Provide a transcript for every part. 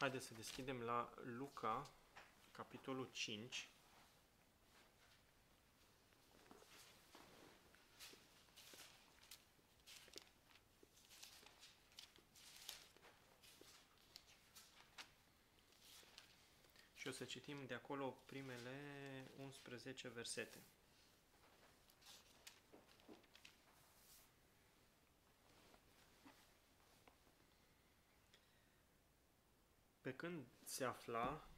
Haideți să deschidem la Luca, capitolul 5. Și o să citim de acolo primele 11 versete. Când se afla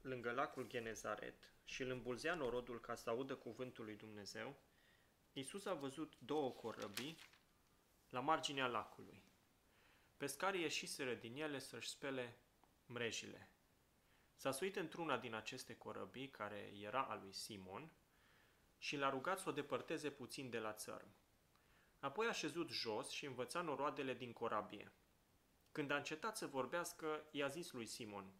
lângă lacul Genezaret și îl îmbulzea norodul ca să audă cuvântul lui Dumnezeu, Iisus a văzut două corăbii la marginea lacului. Pescarii ieșiseră din ele să-și spele mrejile. S-a suit într-una din aceste corăbii, care era a lui Simon, și l-a rugat să o depărteze puțin de la țărm. Apoi a șezut jos și învăța noroadele din corabie. Când a încetat să vorbească, i-a zis lui Simon,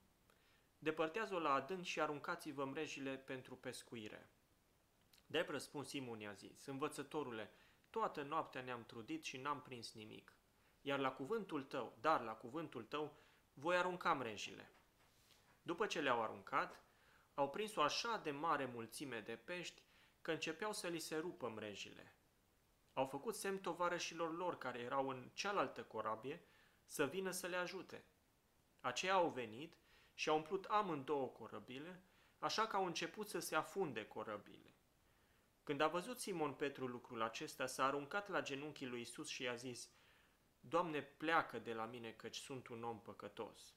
Depărtează-o la adânc și aruncați-vă mrejile pentru pescuire. Drept răspuns Simon i-a zis, Învățătorule, toată noaptea ne-am trudit și n-am prins nimic. Iar la cuvântul tău, dar la cuvântul tău, voi arunca mrejile. După ce le-au aruncat, au prins o așa de mare mulțime de pești că începeau să li se rupă mrejile. Au făcut semn tovarășilor lor care erau în cealaltă corabie să vină să le ajute. Aceia au venit și au umplut amândouă corăbile, așa că au început să se afunde corăbile. Când a văzut Simon Petru lucrul acesta, s-a aruncat la genunchii lui Isus și i-a zis, Doamne, pleacă de la mine căci sunt un om păcătos.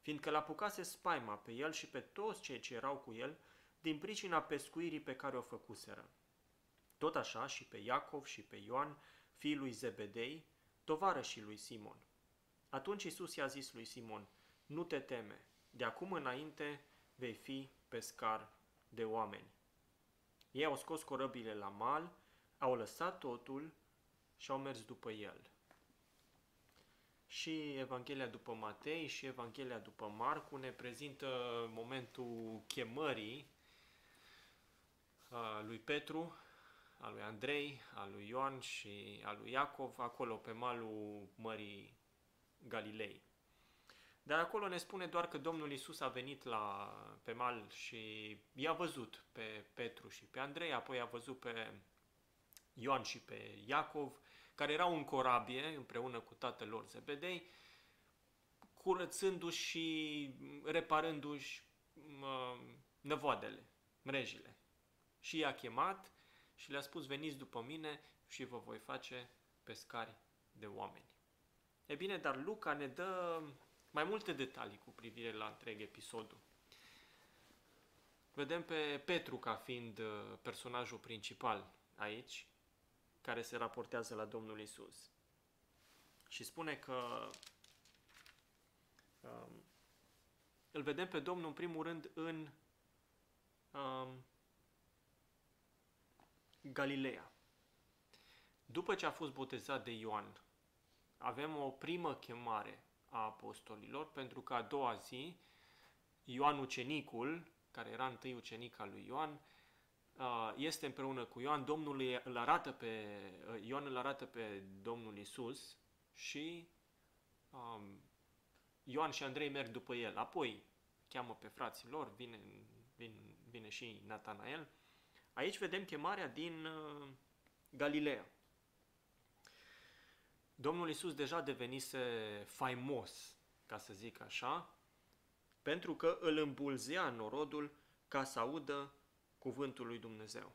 Fiindcă l-apucase spaima pe el și pe toți cei ce erau cu el, din pricina pescuirii pe care o făcuseră. Tot așa și pe Iacov și pe Ioan, fiul lui Zebedei, tovarășii lui Simon. Atunci Isus i-a zis lui Simon, nu te teme, de acum înainte vei fi pescar de oameni. Ei au scos corăbile la mal, au lăsat totul și au mers după el. Și Evanghelia după Matei și Evanghelia după Marcu ne prezintă momentul chemării lui Petru, a lui Andrei, a lui Ioan și a lui Iacov, acolo pe malul Mării Galilei. Dar acolo ne spune doar că Domnul Isus a venit la, pe mal și i-a văzut pe Petru și pe Andrei, apoi a văzut pe Ioan și pe Iacov, care erau în corabie împreună cu tatăl lor Zebedei, curățându-și și reparându-și năvoadele, mrejile. Și i-a chemat și le-a spus, veniți după mine și vă voi face pescari de oameni. E bine, dar Luca ne dă mai multe detalii cu privire la întreg episodul. Vedem pe Petru ca fiind uh, personajul principal aici, care se raportează la Domnul Isus. Și spune că um, îl vedem pe Domnul în primul rând în um, Galileea. După ce a fost botezat de Ioan, avem o primă chemare a apostolilor, pentru că a doua zi, Ioan ucenicul, care era întâi ucenic al lui Ioan, este împreună cu Ioan, Domnul îl arată pe, Ioan îl arată pe Domnul Isus și um, Ioan și Andrei merg după el. Apoi cheamă pe frații lor, vine, vine, vine și Natanael. Aici vedem chemarea din uh, Galileea. Domnul Isus deja devenise faimos, ca să zic așa, pentru că îl îmbulzea norodul ca să audă cuvântul lui Dumnezeu.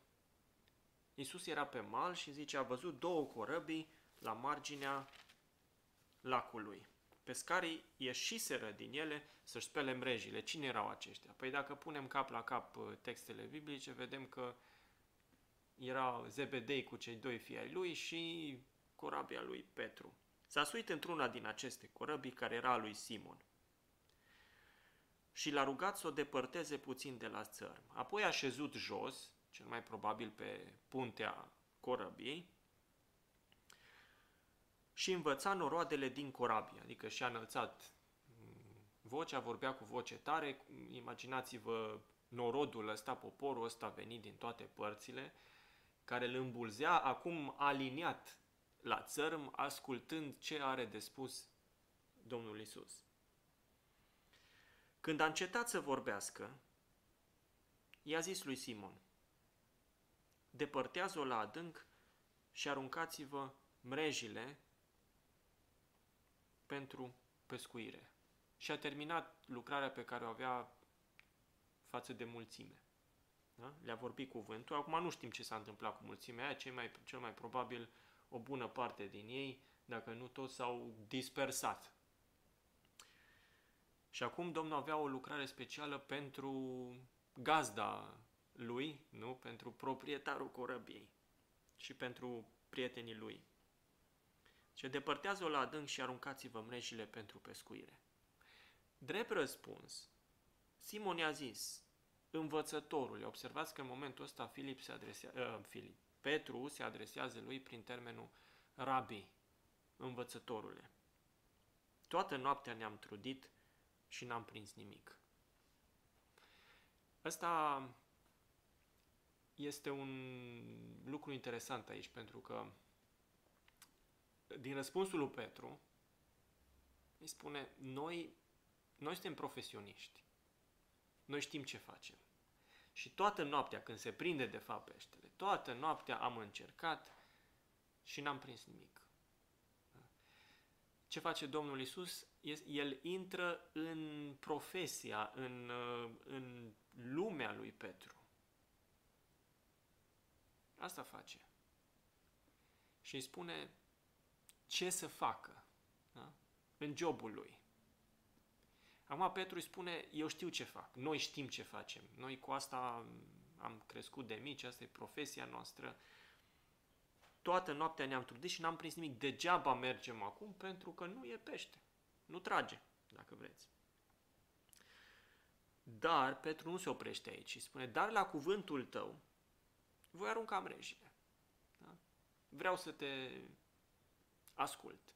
Isus era pe mal și zice, a văzut două corăbii la marginea lacului. Pescarii ieșiseră din ele să-și spele mrejile. Cine erau aceștia? Păi dacă punem cap la cap uh, textele biblice, vedem că era Zebedei cu cei doi fii ai lui și corabia lui Petru. S-a suit într-una din aceste corăbii care era a lui Simon și l-a rugat să o depărteze puțin de la țărm. Apoi a șezut jos, cel mai probabil pe puntea corăbiei, și învăța noroadele din corabie, adică și-a înălțat vocea, vorbea cu voce tare, imaginați-vă norodul ăsta, poporul ăsta venit din toate părțile, care îl îmbulzea, acum aliniat la țărm, ascultând ce are de spus Domnul Isus. Când a încetat să vorbească, i-a zis lui Simon, depărtează-o la adânc și aruncați-vă mrejile pentru pescuire. Și a terminat lucrarea pe care o avea față de mulțime. Da? Le-a vorbit cuvântul. Acum nu știm ce s-a întâmplat cu mulțimea aia, cel mai, cel mai probabil o bună parte din ei, dacă nu toți, s-au dispersat. Și acum Domnul avea o lucrare specială pentru gazda lui, nu? Pentru proprietarul corăbiei și pentru prietenii lui. Ce depărtează-o la adânc și aruncați-vă mrejile pentru pescuire. Drept răspuns, Simon i-a zis, învățătorul, observați că în momentul ăsta Filip se adresează, uh, Filip, Petru se adresează lui prin termenul rabi, învățătorule. Toată noaptea ne-am trudit și n-am prins nimic. Ăsta este un lucru interesant aici, pentru că din răspunsul lui Petru îi spune, noi, noi suntem profesioniști, noi știm ce facem. Și toată noaptea, când se prinde de fapt peștele, toată noaptea am încercat și n-am prins nimic. Ce face Domnul Isus? El intră în profesia, în, în lumea lui Petru. Asta face. Și îi spune ce să facă da? în jobul lui. Acum Petru îi spune, eu știu ce fac, noi știm ce facem, noi cu asta am crescut de mici, asta e profesia noastră. Toată noaptea ne-am trudit și n-am prins nimic. Degeaba mergem acum pentru că nu e pește. Nu trage, dacă vreți. Dar Petru nu se oprește aici și spune, dar la cuvântul tău voi arunca mrejile. Da? Vreau să te ascult.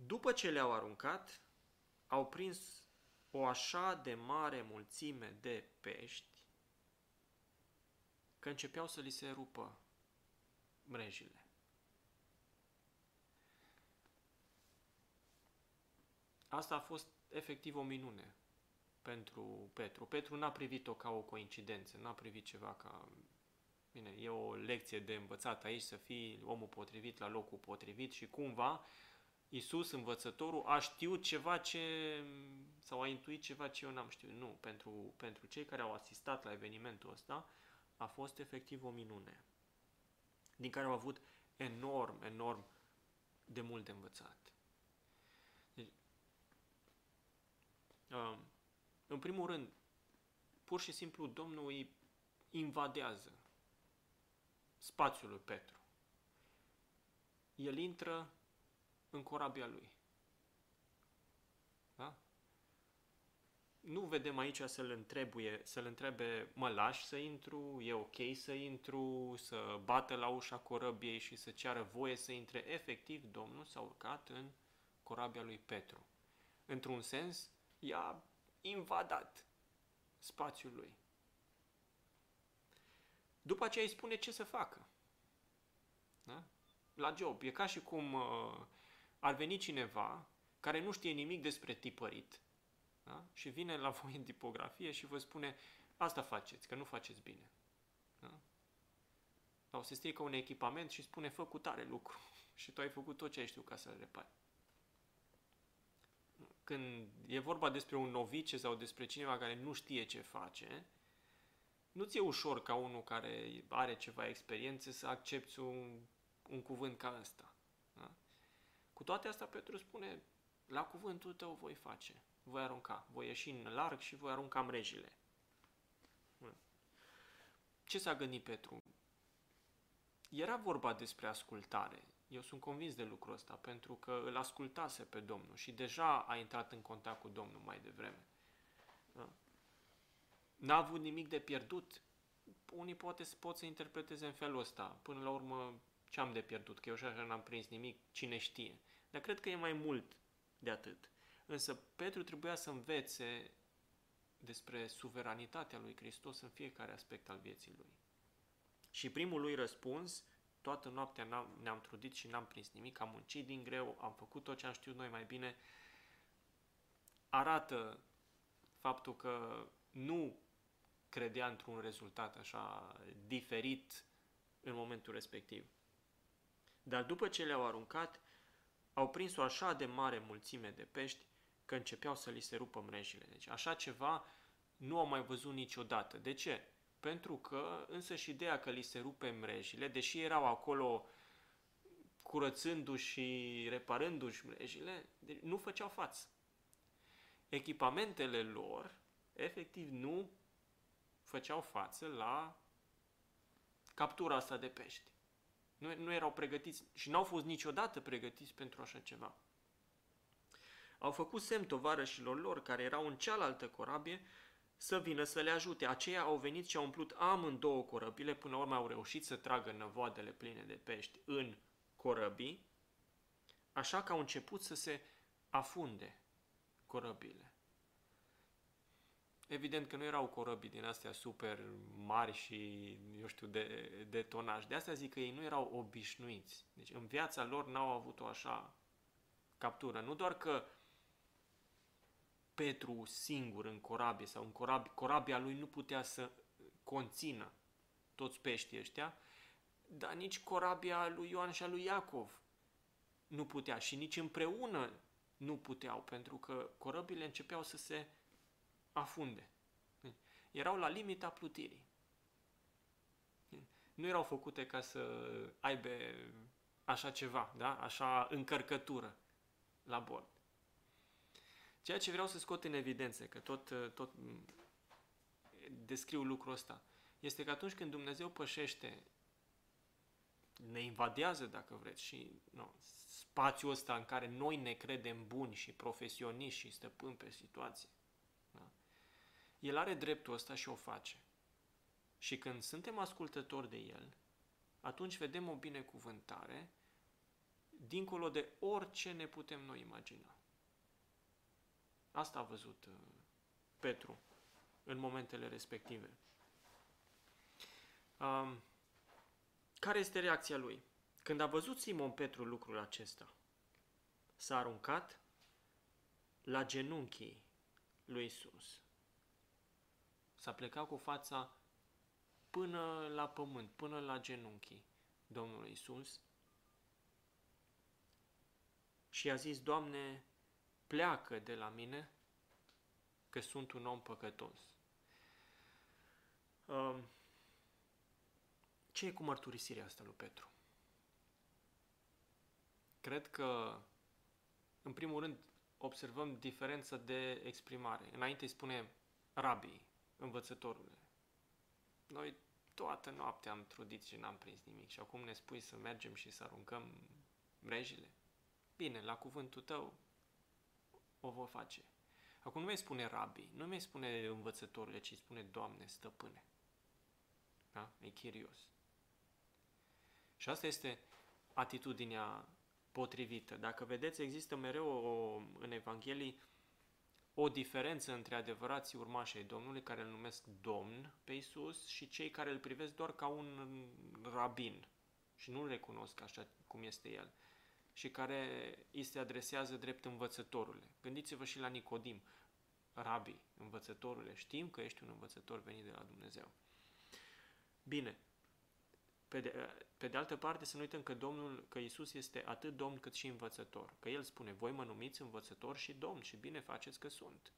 Da? După ce le-au aruncat, au prins o așa de mare mulțime de pești că începeau să li se rupă mrejile. Asta a fost efectiv o minune pentru Petru. Petru n-a privit-o ca o coincidență, n-a privit ceva ca... Bine, e o lecție de învățat aici să fii omul potrivit la locul potrivit și cumva Isus, învățătorul, a știut ceva ce... sau a intuit ceva ce eu n-am știut. Nu, pentru, pentru cei care au asistat la evenimentul ăsta a fost efectiv o minune din care au avut enorm, enorm de mult de învățat. Deci, um, în primul rând, pur și simplu Domnul îi invadează spațiul lui Petru. El intră în corabia lui. Da? Nu vedem aici să-l întrebuie, să-l întrebe, mă lași să intru, e ok să intru, să bată la ușa corăbiei și să ceară voie să intre. Efectiv, Domnul s-a urcat în corabia lui Petru. Într-un sens, i-a invadat spațiul lui. După aceea îi spune ce să facă. Da? La job. E ca și cum uh, ar veni cineva care nu știe nimic despre tipărit da? și vine la voi în tipografie și vă spune asta faceți, că nu faceți bine. Da? Sau se strică un echipament și spune fă cu tare lucru și tu ai făcut tot ce ai știut ca să-l repari când e vorba despre un novice sau despre cineva care nu știe ce face, nu ți-e ușor ca unul care are ceva experiență să accepti un, un cuvânt ca ăsta. Da? Cu toate astea, Petru spune, la cuvântul tău voi face, voi arunca, voi ieși în larg și voi arunca mrejile. Ce s-a gândit Petru? Era vorba despre ascultare. Eu sunt convins de lucrul ăsta, pentru că îl ascultase pe Domnul și deja a intrat în contact cu Domnul mai devreme. Da? N-a avut nimic de pierdut. Unii poate pot să interpreteze în felul ăsta. Până la urmă, ce am de pierdut? Că eu și așa n-am prins nimic, cine știe. Dar cred că e mai mult de atât. Însă Petru trebuia să învețe despre suveranitatea lui Hristos în fiecare aspect al vieții lui. Și primul lui răspuns Toată noaptea ne-am trudit și n-am prins nimic, am muncit din greu, am făcut tot ce am știut noi mai bine arată faptul că nu credea într-un rezultat așa diferit în momentul respectiv. Dar după ce le-au aruncat, au prins o așa de mare mulțime de pești că începeau să li se rupă mrejile. Deci așa ceva nu au mai văzut niciodată. De ce? Pentru că însă și ideea că li se rupe mrejile, deși erau acolo curățându-și și reparându-și mrejile, nu făceau față. Echipamentele lor, efectiv, nu făceau față la captura asta de pești. Nu, nu erau pregătiți și n-au fost niciodată pregătiți pentru așa ceva. Au făcut semn tovarășilor lor care erau în cealaltă corabie să vină să le ajute. Aceia au venit și au umplut amândouă corăbile, până la urmă au reușit să tragă năvoadele pline de pești în corăbii, așa că au început să se afunde corăbile. Evident că nu erau corăbii din astea super mari și, eu știu, de, de tonaj. De asta zic că ei nu erau obișnuiți. Deci în viața lor n-au avut o așa captură. Nu doar că Petru singur în corabie sau în corabie, corabia lui nu putea să conțină toți peștii ăștia, dar nici corabia lui Ioan și a lui Iacov nu putea și nici împreună nu puteau, pentru că corăbile începeau să se afunde. Erau la limita plutirii. Nu erau făcute ca să aibă așa ceva, da? așa încărcătură la bord. Ceea ce vreau să scot în evidență, că tot, tot descriu lucrul ăsta, este că atunci când Dumnezeu pășește, ne invadează, dacă vreți, și nu, spațiul ăsta în care noi ne credem buni și profesioniști și stăpâni pe situație, el are dreptul ăsta și o face. Și când suntem ascultători de El, atunci vedem o binecuvântare dincolo de orice ne putem noi imagina. Asta a văzut uh, Petru în momentele respective. Um, care este reacția lui? Când a văzut Simon Petru lucrul acesta, s-a aruncat la genunchii lui Isus S-a plecat cu fața până la pământ, până la genunchii Domnului Isus și i-a zis, Doamne, pleacă de la mine, că sunt un om păcătos. Um, ce e cu mărturisirea asta lui Petru? Cred că, în primul rând, observăm diferența de exprimare. Înainte îi spune rabii, învățătorule, noi toată noaptea am trudit și n-am prins nimic și acum ne spui să mergem și să aruncăm mrejile? Bine, la cuvântul tău o vă face. Acum nu mai spune rabi, nu mai spune învățătorule, ci spune Doamne, stăpâne. Da? E chirios. Și asta este atitudinea potrivită. Dacă vedeți, există mereu o, în Evanghelii o diferență între adevărații urmași ai Domnului, care îl numesc Domn pe Isus, și cei care îl privesc doar ca un rabin și nu-l recunosc așa cum este el și care îi se adresează drept învățătorule. Gândiți-vă și la Nicodim, rabi, învățătorule, știm că ești un învățător venit de la Dumnezeu. Bine, pe de, pe de altă parte, să nu uităm că Domnul, că Isus este atât Domn cât și învățător. Că El spune, voi mă numiți învățător și Domn și bine faceți că sunt.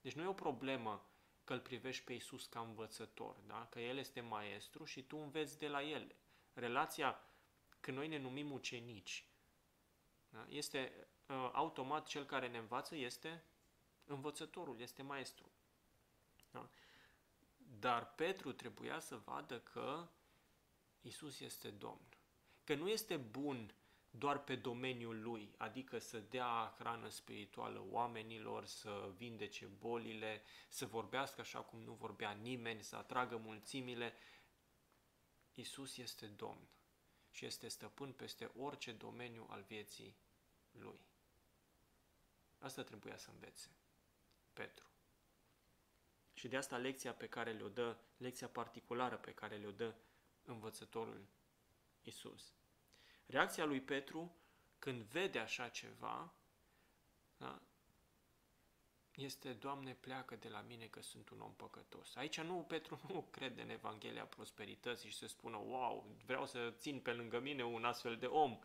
Deci nu e o problemă că îl privești pe Isus ca învățător, da? că El este maestru și tu înveți de la El. Relația, când noi ne numim ucenici, da? este uh, automat cel care ne învață este învățătorul, este maestru. Da? Dar Petru trebuia să vadă că Isus este Domn. Că nu este bun doar pe domeniul lui, adică să dea hrană spirituală oamenilor, să vindece bolile, să vorbească așa cum nu vorbea nimeni, să atragă mulțimile. Isus este Domn și este stăpân peste orice domeniu al vieții lui. Asta trebuia să învețe Petru. Și de asta lecția pe care le-o dă, lecția particulară pe care le-o dă învățătorul Isus. Reacția lui Petru când vede așa ceva, da, este, Doamne, pleacă de la mine că sunt un om păcătos. Aici nu, Petru nu crede în Evanghelia prosperității și să spună, wow, vreau să țin pe lângă mine un astfel de om,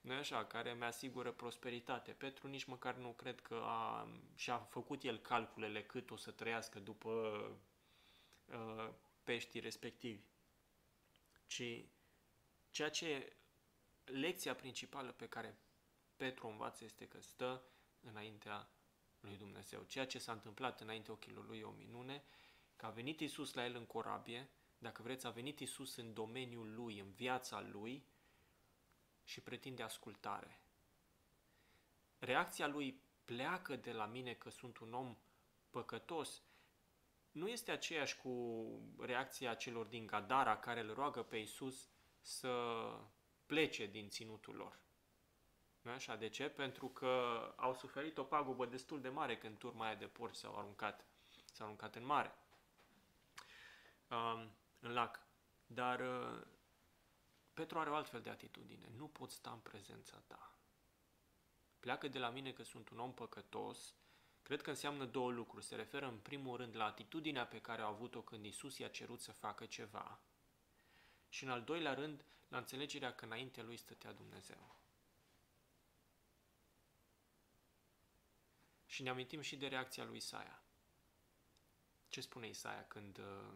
nu așa, care mi asigură prosperitate. Petru nici măcar nu cred că a, și-a făcut el calculele cât o să trăiască după uh, peștii respectivi. Ci ceea ce lecția principală pe care Petru învață este că stă înaintea lui Dumnezeu. Ceea ce s-a întâmplat înainte ochilor lui e o minune, că a venit Isus la el în corabie, dacă vreți, a venit Isus în domeniul lui, în viața lui și pretinde ascultare. Reacția lui pleacă de la mine că sunt un om păcătos, nu este aceeași cu reacția celor din Gadara care îl roagă pe Isus să plece din ținutul lor. Nu așa? De ce? Pentru că au suferit o pagubă destul de mare când turma aia de porci s-au aruncat, s-au aruncat în mare, um, în lac. Dar uh, Petru are o altfel de atitudine. Nu pot sta în prezența ta. Pleacă de la mine că sunt un om păcătos. Cred că înseamnă două lucruri. Se referă în primul rând la atitudinea pe care a avut-o când Isus i-a cerut să facă ceva. Și în al doilea rând, la înțelegerea că înainte lui stătea Dumnezeu. Și ne amintim și de reacția lui Isaia. Ce spune Isaia când uh,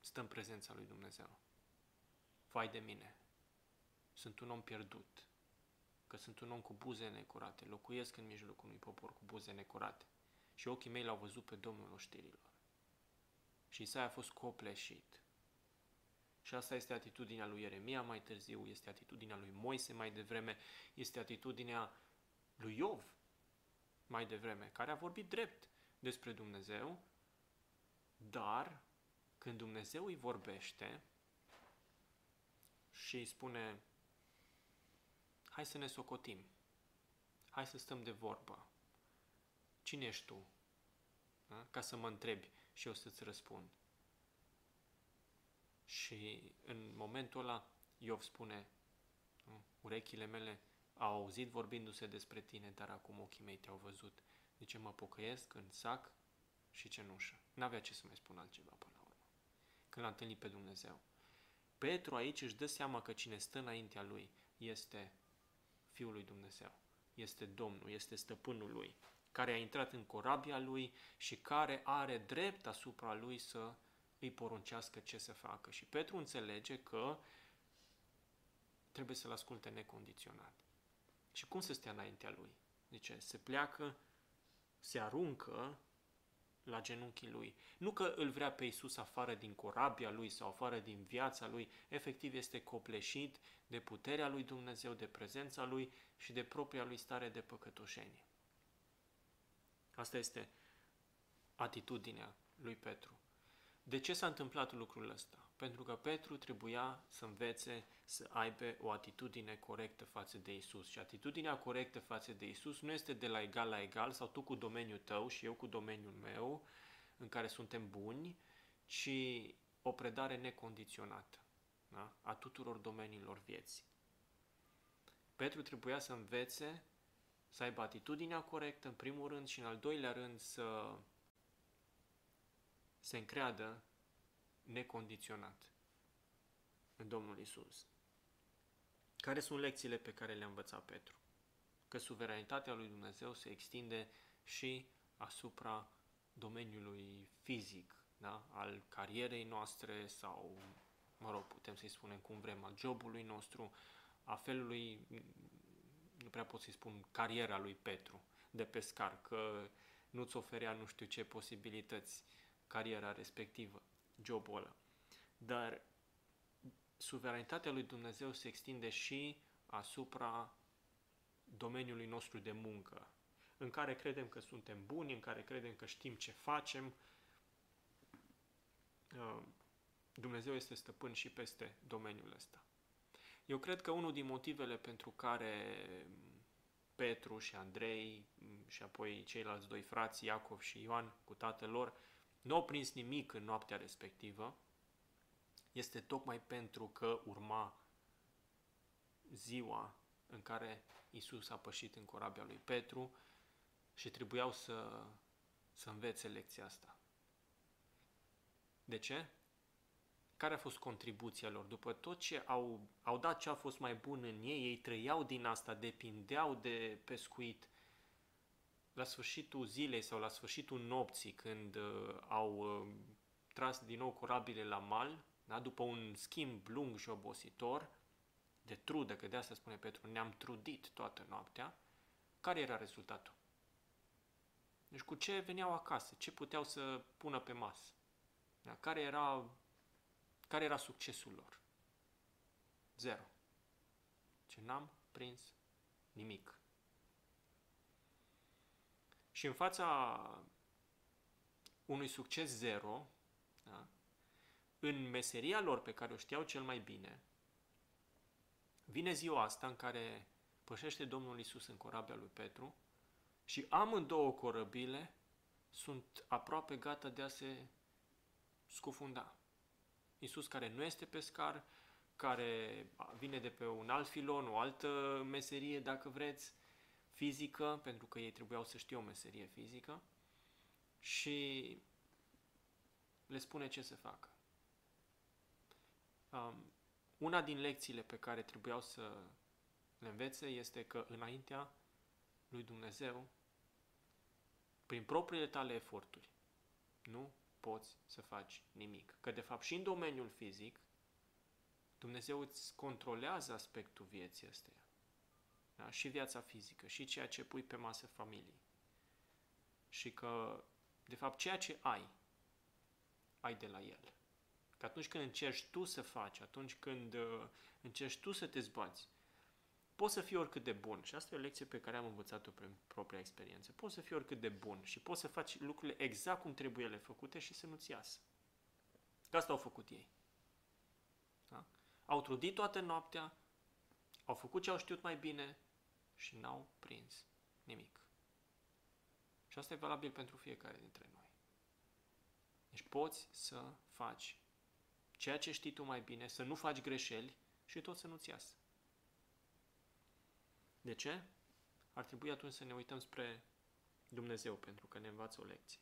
stă în prezența lui Dumnezeu? Vai de mine, sunt un om pierdut, că sunt un om cu buze necurate, locuiesc în mijlocul unui popor cu buze necurate și ochii mei l-au văzut pe Domnul oștirilor. Și Isaia a fost copleșit. Și asta este atitudinea lui Ieremia mai târziu, este atitudinea lui Moise mai devreme, este atitudinea lui Iov mai devreme, care a vorbit drept despre Dumnezeu, dar când Dumnezeu îi vorbește și îi spune hai să ne socotim, hai să stăm de vorbă, cine ești tu? Da? Ca să mă întrebi și eu să-ți răspund. Și în momentul ăla Iov spune, urechile mele au auzit vorbindu-se despre tine, dar acum ochii mei te-au văzut. De ce mă pocăiesc în sac și cenușă? N-avea ce să mai spun altceva până la urmă. Când l-a întâlnit pe Dumnezeu. Petru aici își dă seama că cine stă înaintea lui este Fiul lui Dumnezeu. Este Domnul, este stăpânul lui, care a intrat în corabia lui și care are drept asupra lui să îi poruncească ce să facă. Și Petru înțelege că trebuie să-l asculte necondiționat. Și cum să stea înaintea lui? Zice, se pleacă, se aruncă la genunchii lui. Nu că îl vrea pe Isus afară din corabia lui sau afară din viața lui, efectiv este copleșit de puterea lui Dumnezeu, de prezența lui și de propria lui stare de păcătoșenie. Asta este atitudinea lui Petru. De ce s-a întâmplat lucrul ăsta? Pentru că Petru trebuia să învețe să aibă o atitudine corectă față de Isus. Și atitudinea corectă față de Isus nu este de la egal la egal sau tu cu domeniul tău și eu cu domeniul meu, în care suntem buni, ci o predare necondiționată da? a tuturor domeniilor vieții. Petru trebuia să învețe să aibă atitudinea corectă în primul rând și în al doilea rând să se încreadă necondiționat în Domnul Isus. Care sunt lecțiile pe care le-a învățat Petru? Că suveranitatea lui Dumnezeu se extinde și asupra domeniului fizic, da? al carierei noastre sau, mă rog, putem să-i spunem cum vrem, al jobului nostru, a felului, nu prea pot să-i spun cariera lui Petru de pescar, că nu-ți oferea nu știu ce posibilități cariera respectivă, jobul ăla. Dar suveranitatea lui Dumnezeu se extinde și asupra domeniului nostru de muncă, în care credem că suntem buni, în care credem că știm ce facem. Uh, Dumnezeu este stăpân și peste domeniul ăsta. Eu cred că unul din motivele pentru care Petru și Andrei și apoi ceilalți doi frați, Iacov și Ioan, cu tatăl lor, nu au prins nimic în noaptea respectivă, este tocmai pentru că urma ziua în care Isus a pășit în corabia lui Petru și trebuiau să să învețe lecția asta. De ce? Care a fost contribuția lor? După tot ce au, au dat ce a fost mai bun în ei, ei trăiau din asta, depindeau de pescuit. La sfârșitul zilei sau la sfârșitul nopții, când uh, au uh, tras din nou corabile la mal, da? după un schimb lung și obositor, de trudă, că de asta spune Petru, ne-am trudit toată noaptea, care era rezultatul? Deci cu ce veneau acasă? Ce puteau să pună pe masă? Da? Care, era, care era succesul lor? Zero. Ce n-am prins nimic. Și în fața unui succes zero, da? în meseria lor pe care o știau cel mai bine, vine ziua asta în care pășește Domnul Isus în corabia lui Petru și amândouă corăbile sunt aproape gata de a se scufunda. Isus care nu este pescar, care vine de pe un alt filon, o altă meserie, dacă vreți, fizică, pentru că ei trebuiau să știe o meserie fizică, și le spune ce să facă. Um, una din lecțiile pe care trebuiau să le învețe este că înaintea lui Dumnezeu, prin propriile tale eforturi, nu poți să faci nimic. Că de fapt și în domeniul fizic, Dumnezeu îți controlează aspectul vieții astea. Da? Și viața fizică, și ceea ce pui pe masă familiei. Și că, de fapt, ceea ce ai, ai de la El. Că atunci când încerci tu să faci, atunci când uh, încerci tu să te zbați, poți să fii oricât de bun. Și asta e o lecție pe care am învățat-o prin propria experiență. Poți să fii oricât de bun și poți să faci lucrurile exact cum trebuie ele făcute și să nu-ți iasă. Că asta au făcut ei. Da? Au trudit toată noaptea, au făcut ce au știut mai bine și n-au prins nimic. Și asta e valabil pentru fiecare dintre noi. Deci poți să faci ceea ce știi tu mai bine, să nu faci greșeli și tot să nu-ți iasă. De ce? Ar trebui atunci să ne uităm spre Dumnezeu, pentru că ne învață o lecție.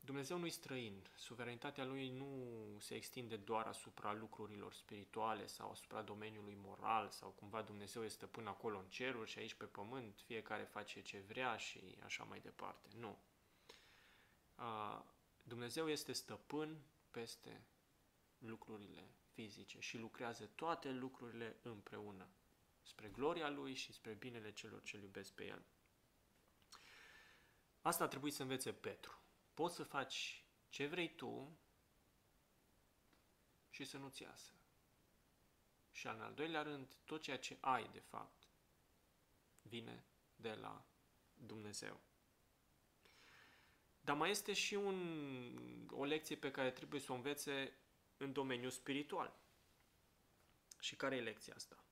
Dumnezeu nu-i străin. Suveranitatea Lui nu se extinde doar asupra lucrurilor spirituale sau asupra domeniului moral sau cumva Dumnezeu este stăpân acolo în ceruri și aici pe pământ, fiecare face ce vrea și așa mai departe. Nu. Dumnezeu este stăpân peste lucrurile fizice și lucrează toate lucrurile împreună, spre gloria Lui și spre binele celor ce iubesc pe El. Asta trebuie să învețe Petru. Poți să faci ce vrei tu și să nu-ți iasă. Și în al doilea rând, tot ceea ce ai, de fapt, vine de la Dumnezeu. Dar mai este și un, o lecție pe care trebuie să o învețe în domeniul spiritual. Și care e lecția asta?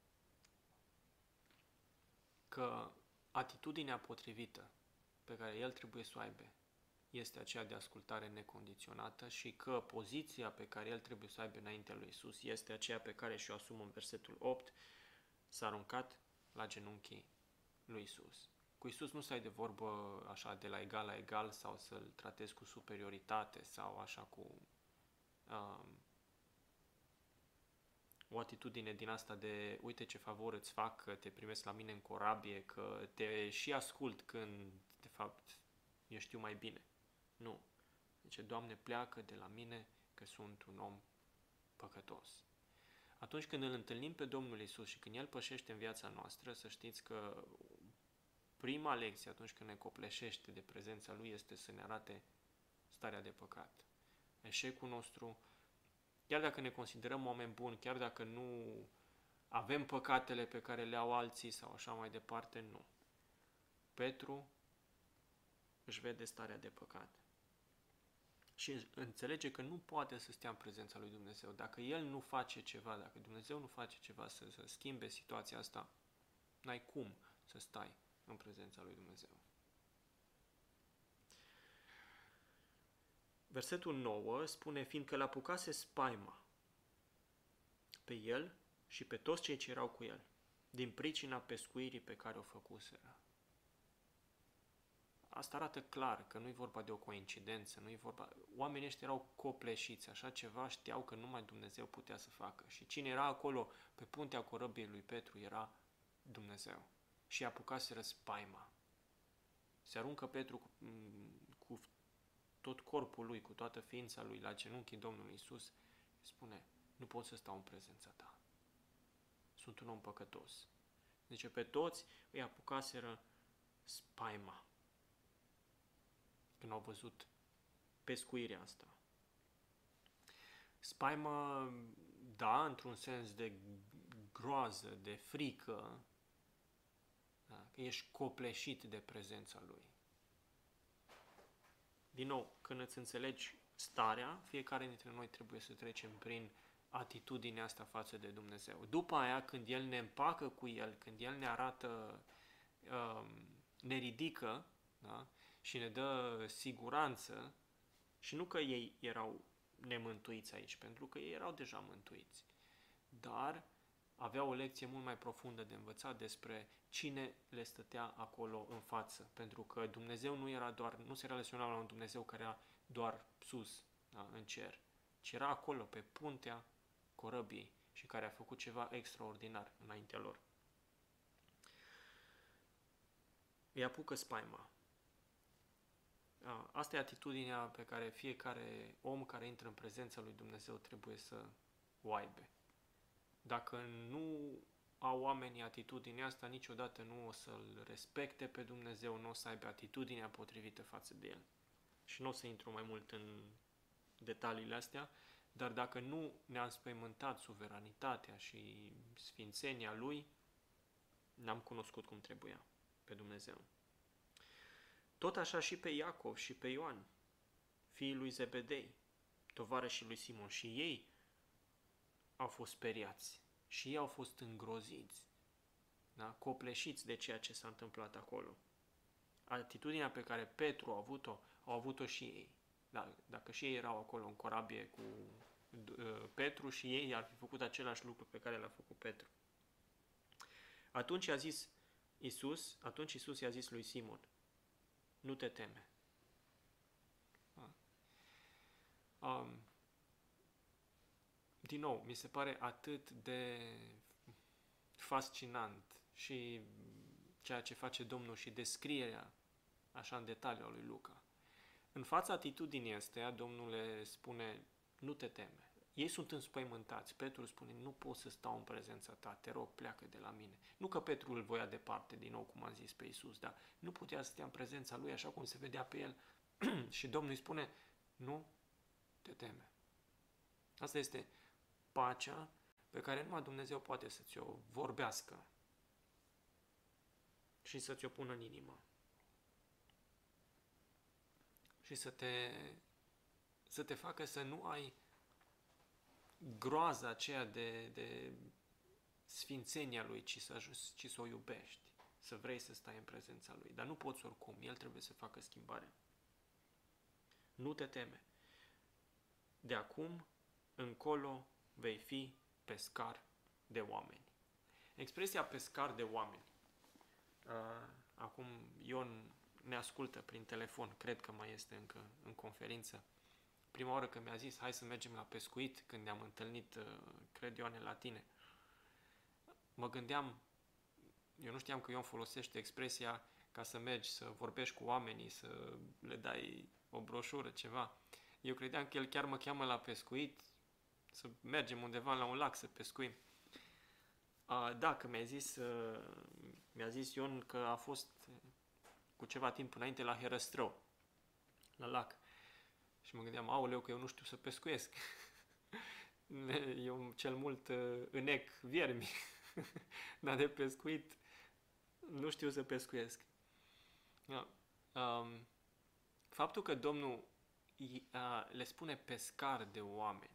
Că atitudinea potrivită pe care el trebuie să o aibă este aceea de ascultare necondiționată și că poziția pe care el trebuie să o aibă înaintea lui Isus este aceea pe care și-o asumă în versetul 8, s-a aruncat la genunchii lui Isus. Cu Isus nu să ai de vorbă așa de la egal la egal sau să-l tratezi cu superioritate sau așa cu um, o atitudine din asta de uite ce favor îți fac că te primesc la mine în corabie, că te și ascult când de fapt eu știu mai bine. Nu. Deci, Doamne, pleacă de la mine că sunt un om păcătos. Atunci când îl întâlnim pe Domnul Isus și când El pășește în viața noastră, să știți că prima lecție atunci când ne copleșește de prezența Lui este să ne arate starea de păcat. Eșecul nostru Chiar dacă ne considerăm oameni buni, chiar dacă nu avem păcatele pe care le au alții sau așa mai departe, nu. Petru își vede starea de păcat. Și înțelege că nu poate să stea în prezența lui Dumnezeu. Dacă El nu face ceva, dacă Dumnezeu nu face ceva să, să schimbe situația asta, n-ai cum să stai în prezența lui Dumnezeu. Versetul 9 spune, fiindcă l-apucase spaima pe el și pe toți cei ce erau cu el. din pricina pescuirii pe care o făcuseră. Asta arată clar că nu-i vorba de o coincidență, nu-i vorba... Oamenii ăștia erau copleșiți, așa ceva știau că numai Dumnezeu putea să facă. Și cine era acolo pe puntea corăbiei lui Petru era Dumnezeu. Și apucaseră spaima. Se aruncă Petru cu, cu tot corpul lui, cu toată ființa lui la genunchii Domnului Isus, spune, nu pot să stau în prezența ta. Sunt un om păcătos. Deci pe toți îi apucaseră spaima când au văzut pescuirea asta. Spaima, da, într-un sens de groază, de frică, da, că ești copleșit de prezența lui. Din nou, când îți înțelegi starea, fiecare dintre noi trebuie să trecem prin atitudinea asta față de Dumnezeu. După aia, când El ne împacă cu El, când El ne arată, um, ne ridică da? și ne dă siguranță, și nu că ei erau nemântuiți aici, pentru că ei erau deja mântuiți, dar avea o lecție mult mai profundă de învățat despre cine le stătea acolo în față, pentru că Dumnezeu nu era doar, nu se relaționa la un Dumnezeu care era doar sus, da, în cer, ci era acolo, pe puntea corăbiei și care a făcut ceva extraordinar înaintea lor. Îi apucă spaima. Asta e atitudinea pe care fiecare om care intră în prezența lui Dumnezeu trebuie să o aibă. Dacă nu au oamenii atitudinea asta, niciodată nu o să-L respecte pe Dumnezeu, nu o să aibă atitudinea potrivită față de El. Și nu o să intru mai mult în detaliile astea, dar dacă nu ne-am spăimântat suveranitatea și sfințenia Lui, n-am cunoscut cum trebuia pe Dumnezeu. Tot așa și pe Iacov și pe Ioan, fiii lui Zebedei, tovarășii lui Simon, și ei au fost speriați și ei au fost îngroziți, da? copleșiți de ceea ce s-a întâmplat acolo. Atitudinea pe care Petru a avut-o, au avut-o și ei. Da, dacă și ei erau acolo în corabie cu uh, Petru și ei ar fi făcut același lucru pe care l-a făcut Petru. Atunci a zis Isus, atunci Isus i-a zis lui Simon, nu te teme. Da. Um, din nou, mi se pare atât de fascinant și ceea ce face Domnul și descrierea așa în detaliu a lui Luca. În fața atitudinii astea, Domnul le spune, nu te teme. Ei sunt înspăimântați. Petru spune, nu pot să stau în prezența ta, te rog, pleacă de la mine. Nu că Petru îl voia departe, din nou cum am zis pe Iisus, dar nu putea să stea în prezența lui așa cum se vedea pe el. și Domnul îi spune, nu te teme. Asta este pacea pe care numai Dumnezeu poate să ți-o vorbească și să ți-o pună în inimă. Și să te, să te facă să nu ai groaza aceea de, de sfințenia Lui, ci să, ci să o iubești, să vrei să stai în prezența Lui. Dar nu poți oricum, El trebuie să facă schimbarea. Nu te teme. De acum încolo vei fi pescar de oameni. Expresia pescar de oameni. Uh, acum Ion ne ascultă prin telefon, cred că mai este încă în conferință. Prima oară când mi-a zis, hai să mergem la pescuit, când ne-am întâlnit, uh, cred Ioane, la tine, mă gândeam, eu nu știam că Ion folosește expresia ca să mergi, să vorbești cu oamenii, să le dai o broșură, ceva. Eu credeam că el chiar mă cheamă la pescuit, să mergem undeva la un lac să pescuim. A, da, că mi-a zis, uh, mi-a zis Ion că a fost cu ceva timp înainte la Herăstrău, la lac. Și mă gândeam, aoleu, că eu nu știu să pescuiesc. eu cel mult uh, înec viermi, dar de pescuit nu știu să pescuiesc. Da. Um, faptul că Domnul uh, le spune pescar de oameni,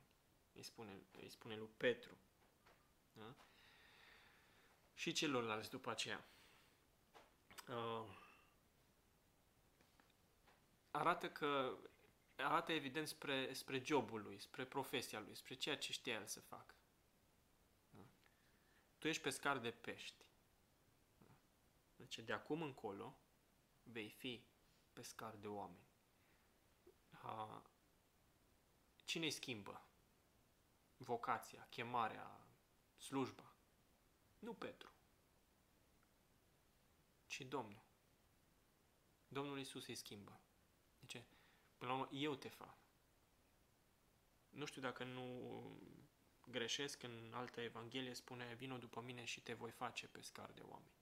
îi spune, îi spune lui Petru, da? și celorlalți după aceea. Uh, arată că arată evident spre, spre jobul lui, spre profesia lui, spre ceea ce știa el să facă. Da? Tu ești pescar de pești. Deci de acum încolo vei fi pescar de oameni. Cine schimbă vocația, chemarea, slujba? Nu Petru, ci Domnul. Domnul Isus îi schimbă. De ce? Până la urmă, eu te fac. Nu știu dacă nu greșesc, în altă evanghelie spune, vino după mine și te voi face pescar de oameni.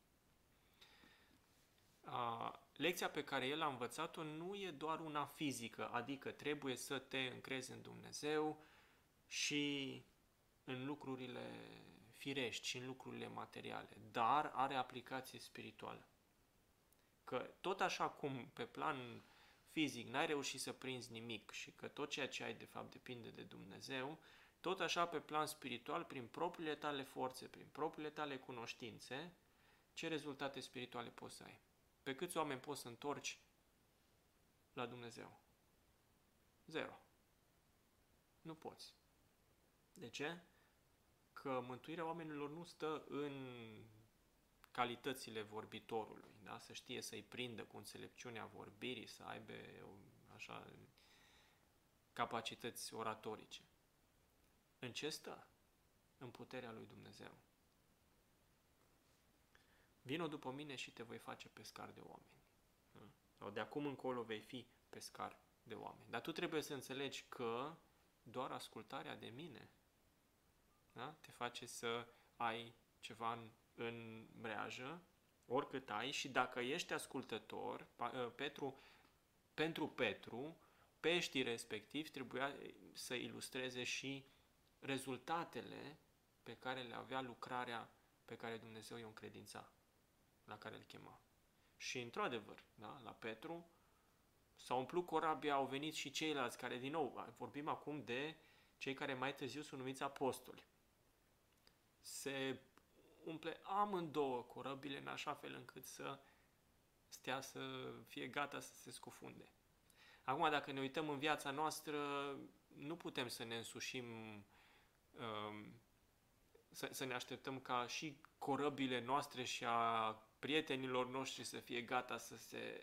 A, lecția pe care el a învățat-o nu e doar una fizică, adică trebuie să te încrezi în Dumnezeu și în lucrurile firești și în lucrurile materiale, dar are aplicație spirituală. Că tot așa cum pe plan fizic n-ai reușit să prinzi nimic și că tot ceea ce ai de fapt depinde de Dumnezeu, tot așa pe plan spiritual, prin propriile tale forțe, prin propriile tale cunoștințe, ce rezultate spirituale poți să ai? Pe câți oameni poți să întorci la Dumnezeu? Zero. Nu poți. De ce? Că mântuirea oamenilor nu stă în calitățile vorbitorului, da? să știe să-i prindă cu înțelepciunea vorbirii, să aibă așa capacități oratorice. În ce stă? În puterea lui Dumnezeu. Vino după mine și te voi face pescar de oameni. Da? Sau de acum încolo vei fi pescar de oameni. Dar tu trebuie să înțelegi că doar ascultarea de mine da? te face să ai ceva în, în mreajă, oricât ai, și dacă ești ascultător, ă, Petru, pentru Petru, peștii respectiv trebuia să ilustreze și rezultatele pe care le avea lucrarea pe care Dumnezeu i-o încredința, la care îl chema. Și într-adevăr, da, la Petru s-a umplut corabia, au venit și ceilalți care, din nou, vorbim acum de cei care mai târziu sunt numiți apostoli. Se umple amândouă corăbile în așa fel încât să stea să fie gata să se scufunde. Acum, dacă ne uităm în viața noastră, nu putem să ne însușim Um, să, să ne așteptăm ca și corăbile noastre și a prietenilor noștri să fie gata să se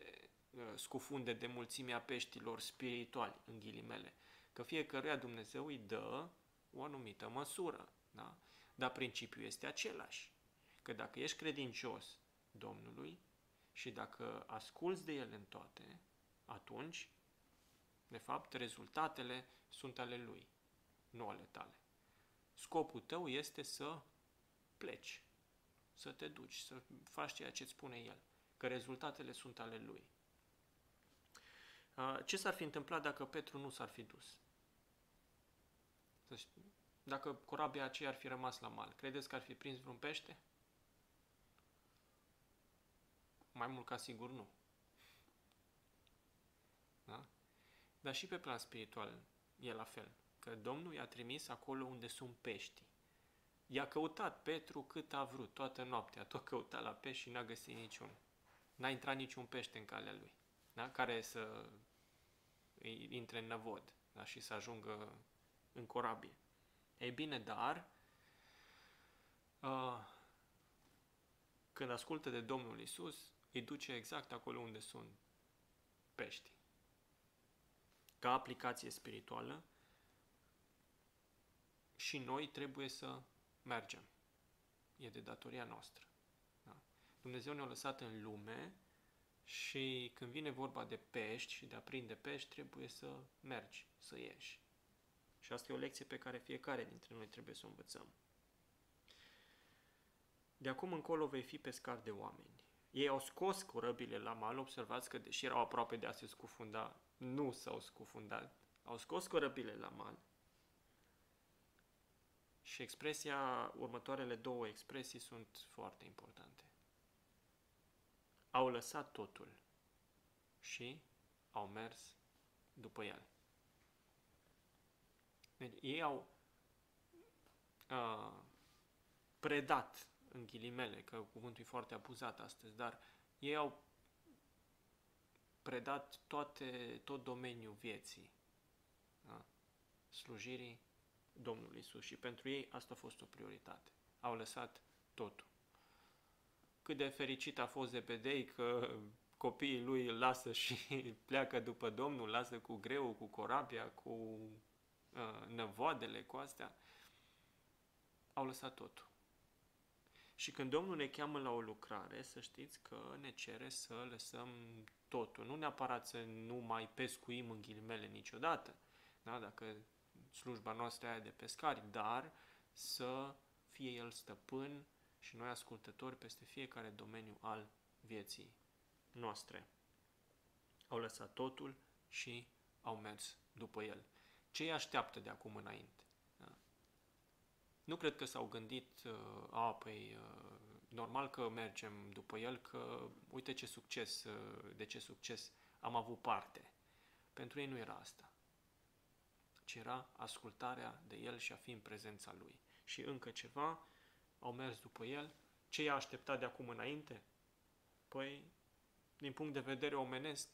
uh, scufunde de mulțimea peștilor spirituali, în ghilimele. Că fiecăruia Dumnezeu îi dă o anumită măsură. Da? Dar principiul este același. Că dacă ești credincios Domnului și dacă asculți de El în toate, atunci, de fapt, rezultatele sunt ale Lui, nu ale tale. Scopul tău este să pleci, să te duci, să faci ceea ce îți spune El, că rezultatele sunt ale Lui. Ce s-ar fi întâmplat dacă Petru nu s-ar fi dus? Dacă corabia aceea ar fi rămas la mal, credeți că ar fi prins vreun pește? Mai mult ca sigur nu. Da? Dar și pe plan spiritual e la fel că Domnul i-a trimis acolo unde sunt pești. I-a căutat Petru cât a vrut, toată noaptea, tot căuta la pești și n-a găsit niciun. N-a intrat niciun pește în calea lui, da? care să îi intre în năvod da? și să ajungă în corabie. Ei bine, dar uh, când ascultă de Domnul Isus, îi duce exact acolo unde sunt pești. Ca aplicație spirituală, și noi trebuie să mergem. E de datoria noastră. Da? Dumnezeu ne-a lăsat în lume și când vine vorba de pești și de a prinde pești, trebuie să mergi, să ieși. Și asta e o lecție pe care fiecare dintre noi trebuie să o învățăm. De acum încolo vei fi pescar de oameni. Ei au scos corăbile la mal, observați că deși erau aproape de a se scufunda, nu s-au scufundat. Au scos corăbile la mal și expresia, următoarele două expresii sunt foarte importante. Au lăsat totul și au mers după el. Deci ei au uh, predat, în ghilimele, că cuvântul e foarte abuzat astăzi, dar ei au predat toate, tot domeniul vieții, da? slujirii Domnului Isus și pentru ei asta a fost o prioritate. Au lăsat totul. cât de fericit a fost Zebedei că copiii lui îl lasă și pleacă după Domnul, lasă cu greu, cu corabia, cu uh, năvoadele, cu astea. Au lăsat totul. Și când Domnul ne cheamă la o lucrare, să știți că ne cere să lăsăm totul. Nu neapărat să nu mai pescuim în ghilimele niciodată, da? dacă slujba noastră aia de pescari, dar să fie El stăpân și noi ascultători peste fiecare domeniu al vieții noastre. Au lăsat totul și au mers după El. Ce îi așteaptă de acum înainte? Da? Nu cred că s-au gândit, uh, a, păi, uh, normal că mergem după El, că uite ce succes, uh, de ce succes am avut parte. Pentru ei nu era asta ci era ascultarea de El și a fi în prezența Lui. Și încă ceva, au mers după El. Ce i-a așteptat de acum înainte? Păi, din punct de vedere omenesc,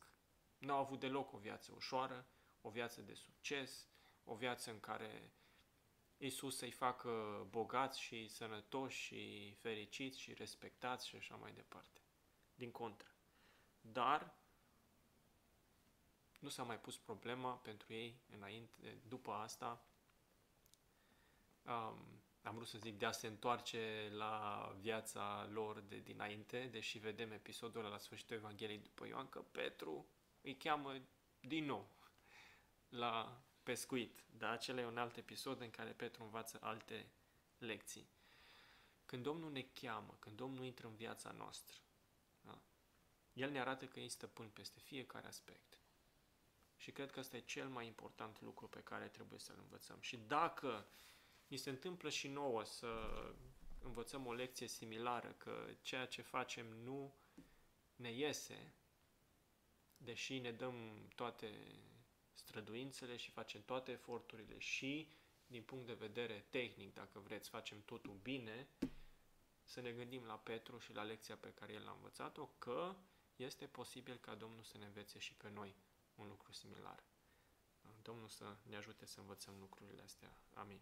n-au avut deloc o viață ușoară, o viață de succes, o viață în care Isus să-i facă bogați și sănătoși și fericiți și respectați și așa mai departe. Din contră. Dar nu s-a mai pus problema pentru ei înainte, după asta. Um, am vrut să zic de a se întoarce la viața lor de dinainte, deși vedem episodul la sfârșitul Evangheliei după Ioan că Petru îi cheamă din nou la pescuit. Da, acela e un alt episod în care Petru învață alte lecții. Când Domnul ne cheamă, când Domnul intră în viața noastră, da? El ne arată că e stăpân peste fiecare aspect. Și cred că ăsta e cel mai important lucru pe care trebuie să-l învățăm. Și dacă ni se întâmplă și nouă să învățăm o lecție similară, că ceea ce facem nu ne iese, deși ne dăm toate străduințele și facem toate eforturile și din punct de vedere tehnic, dacă vreți, facem totul bine, să ne gândim la Petru și la lecția pe care el a învățat-o, că este posibil ca Domnul să ne învețe și pe noi un lucru similar. Domnul să ne ajute să învățăm lucrurile astea. Amin.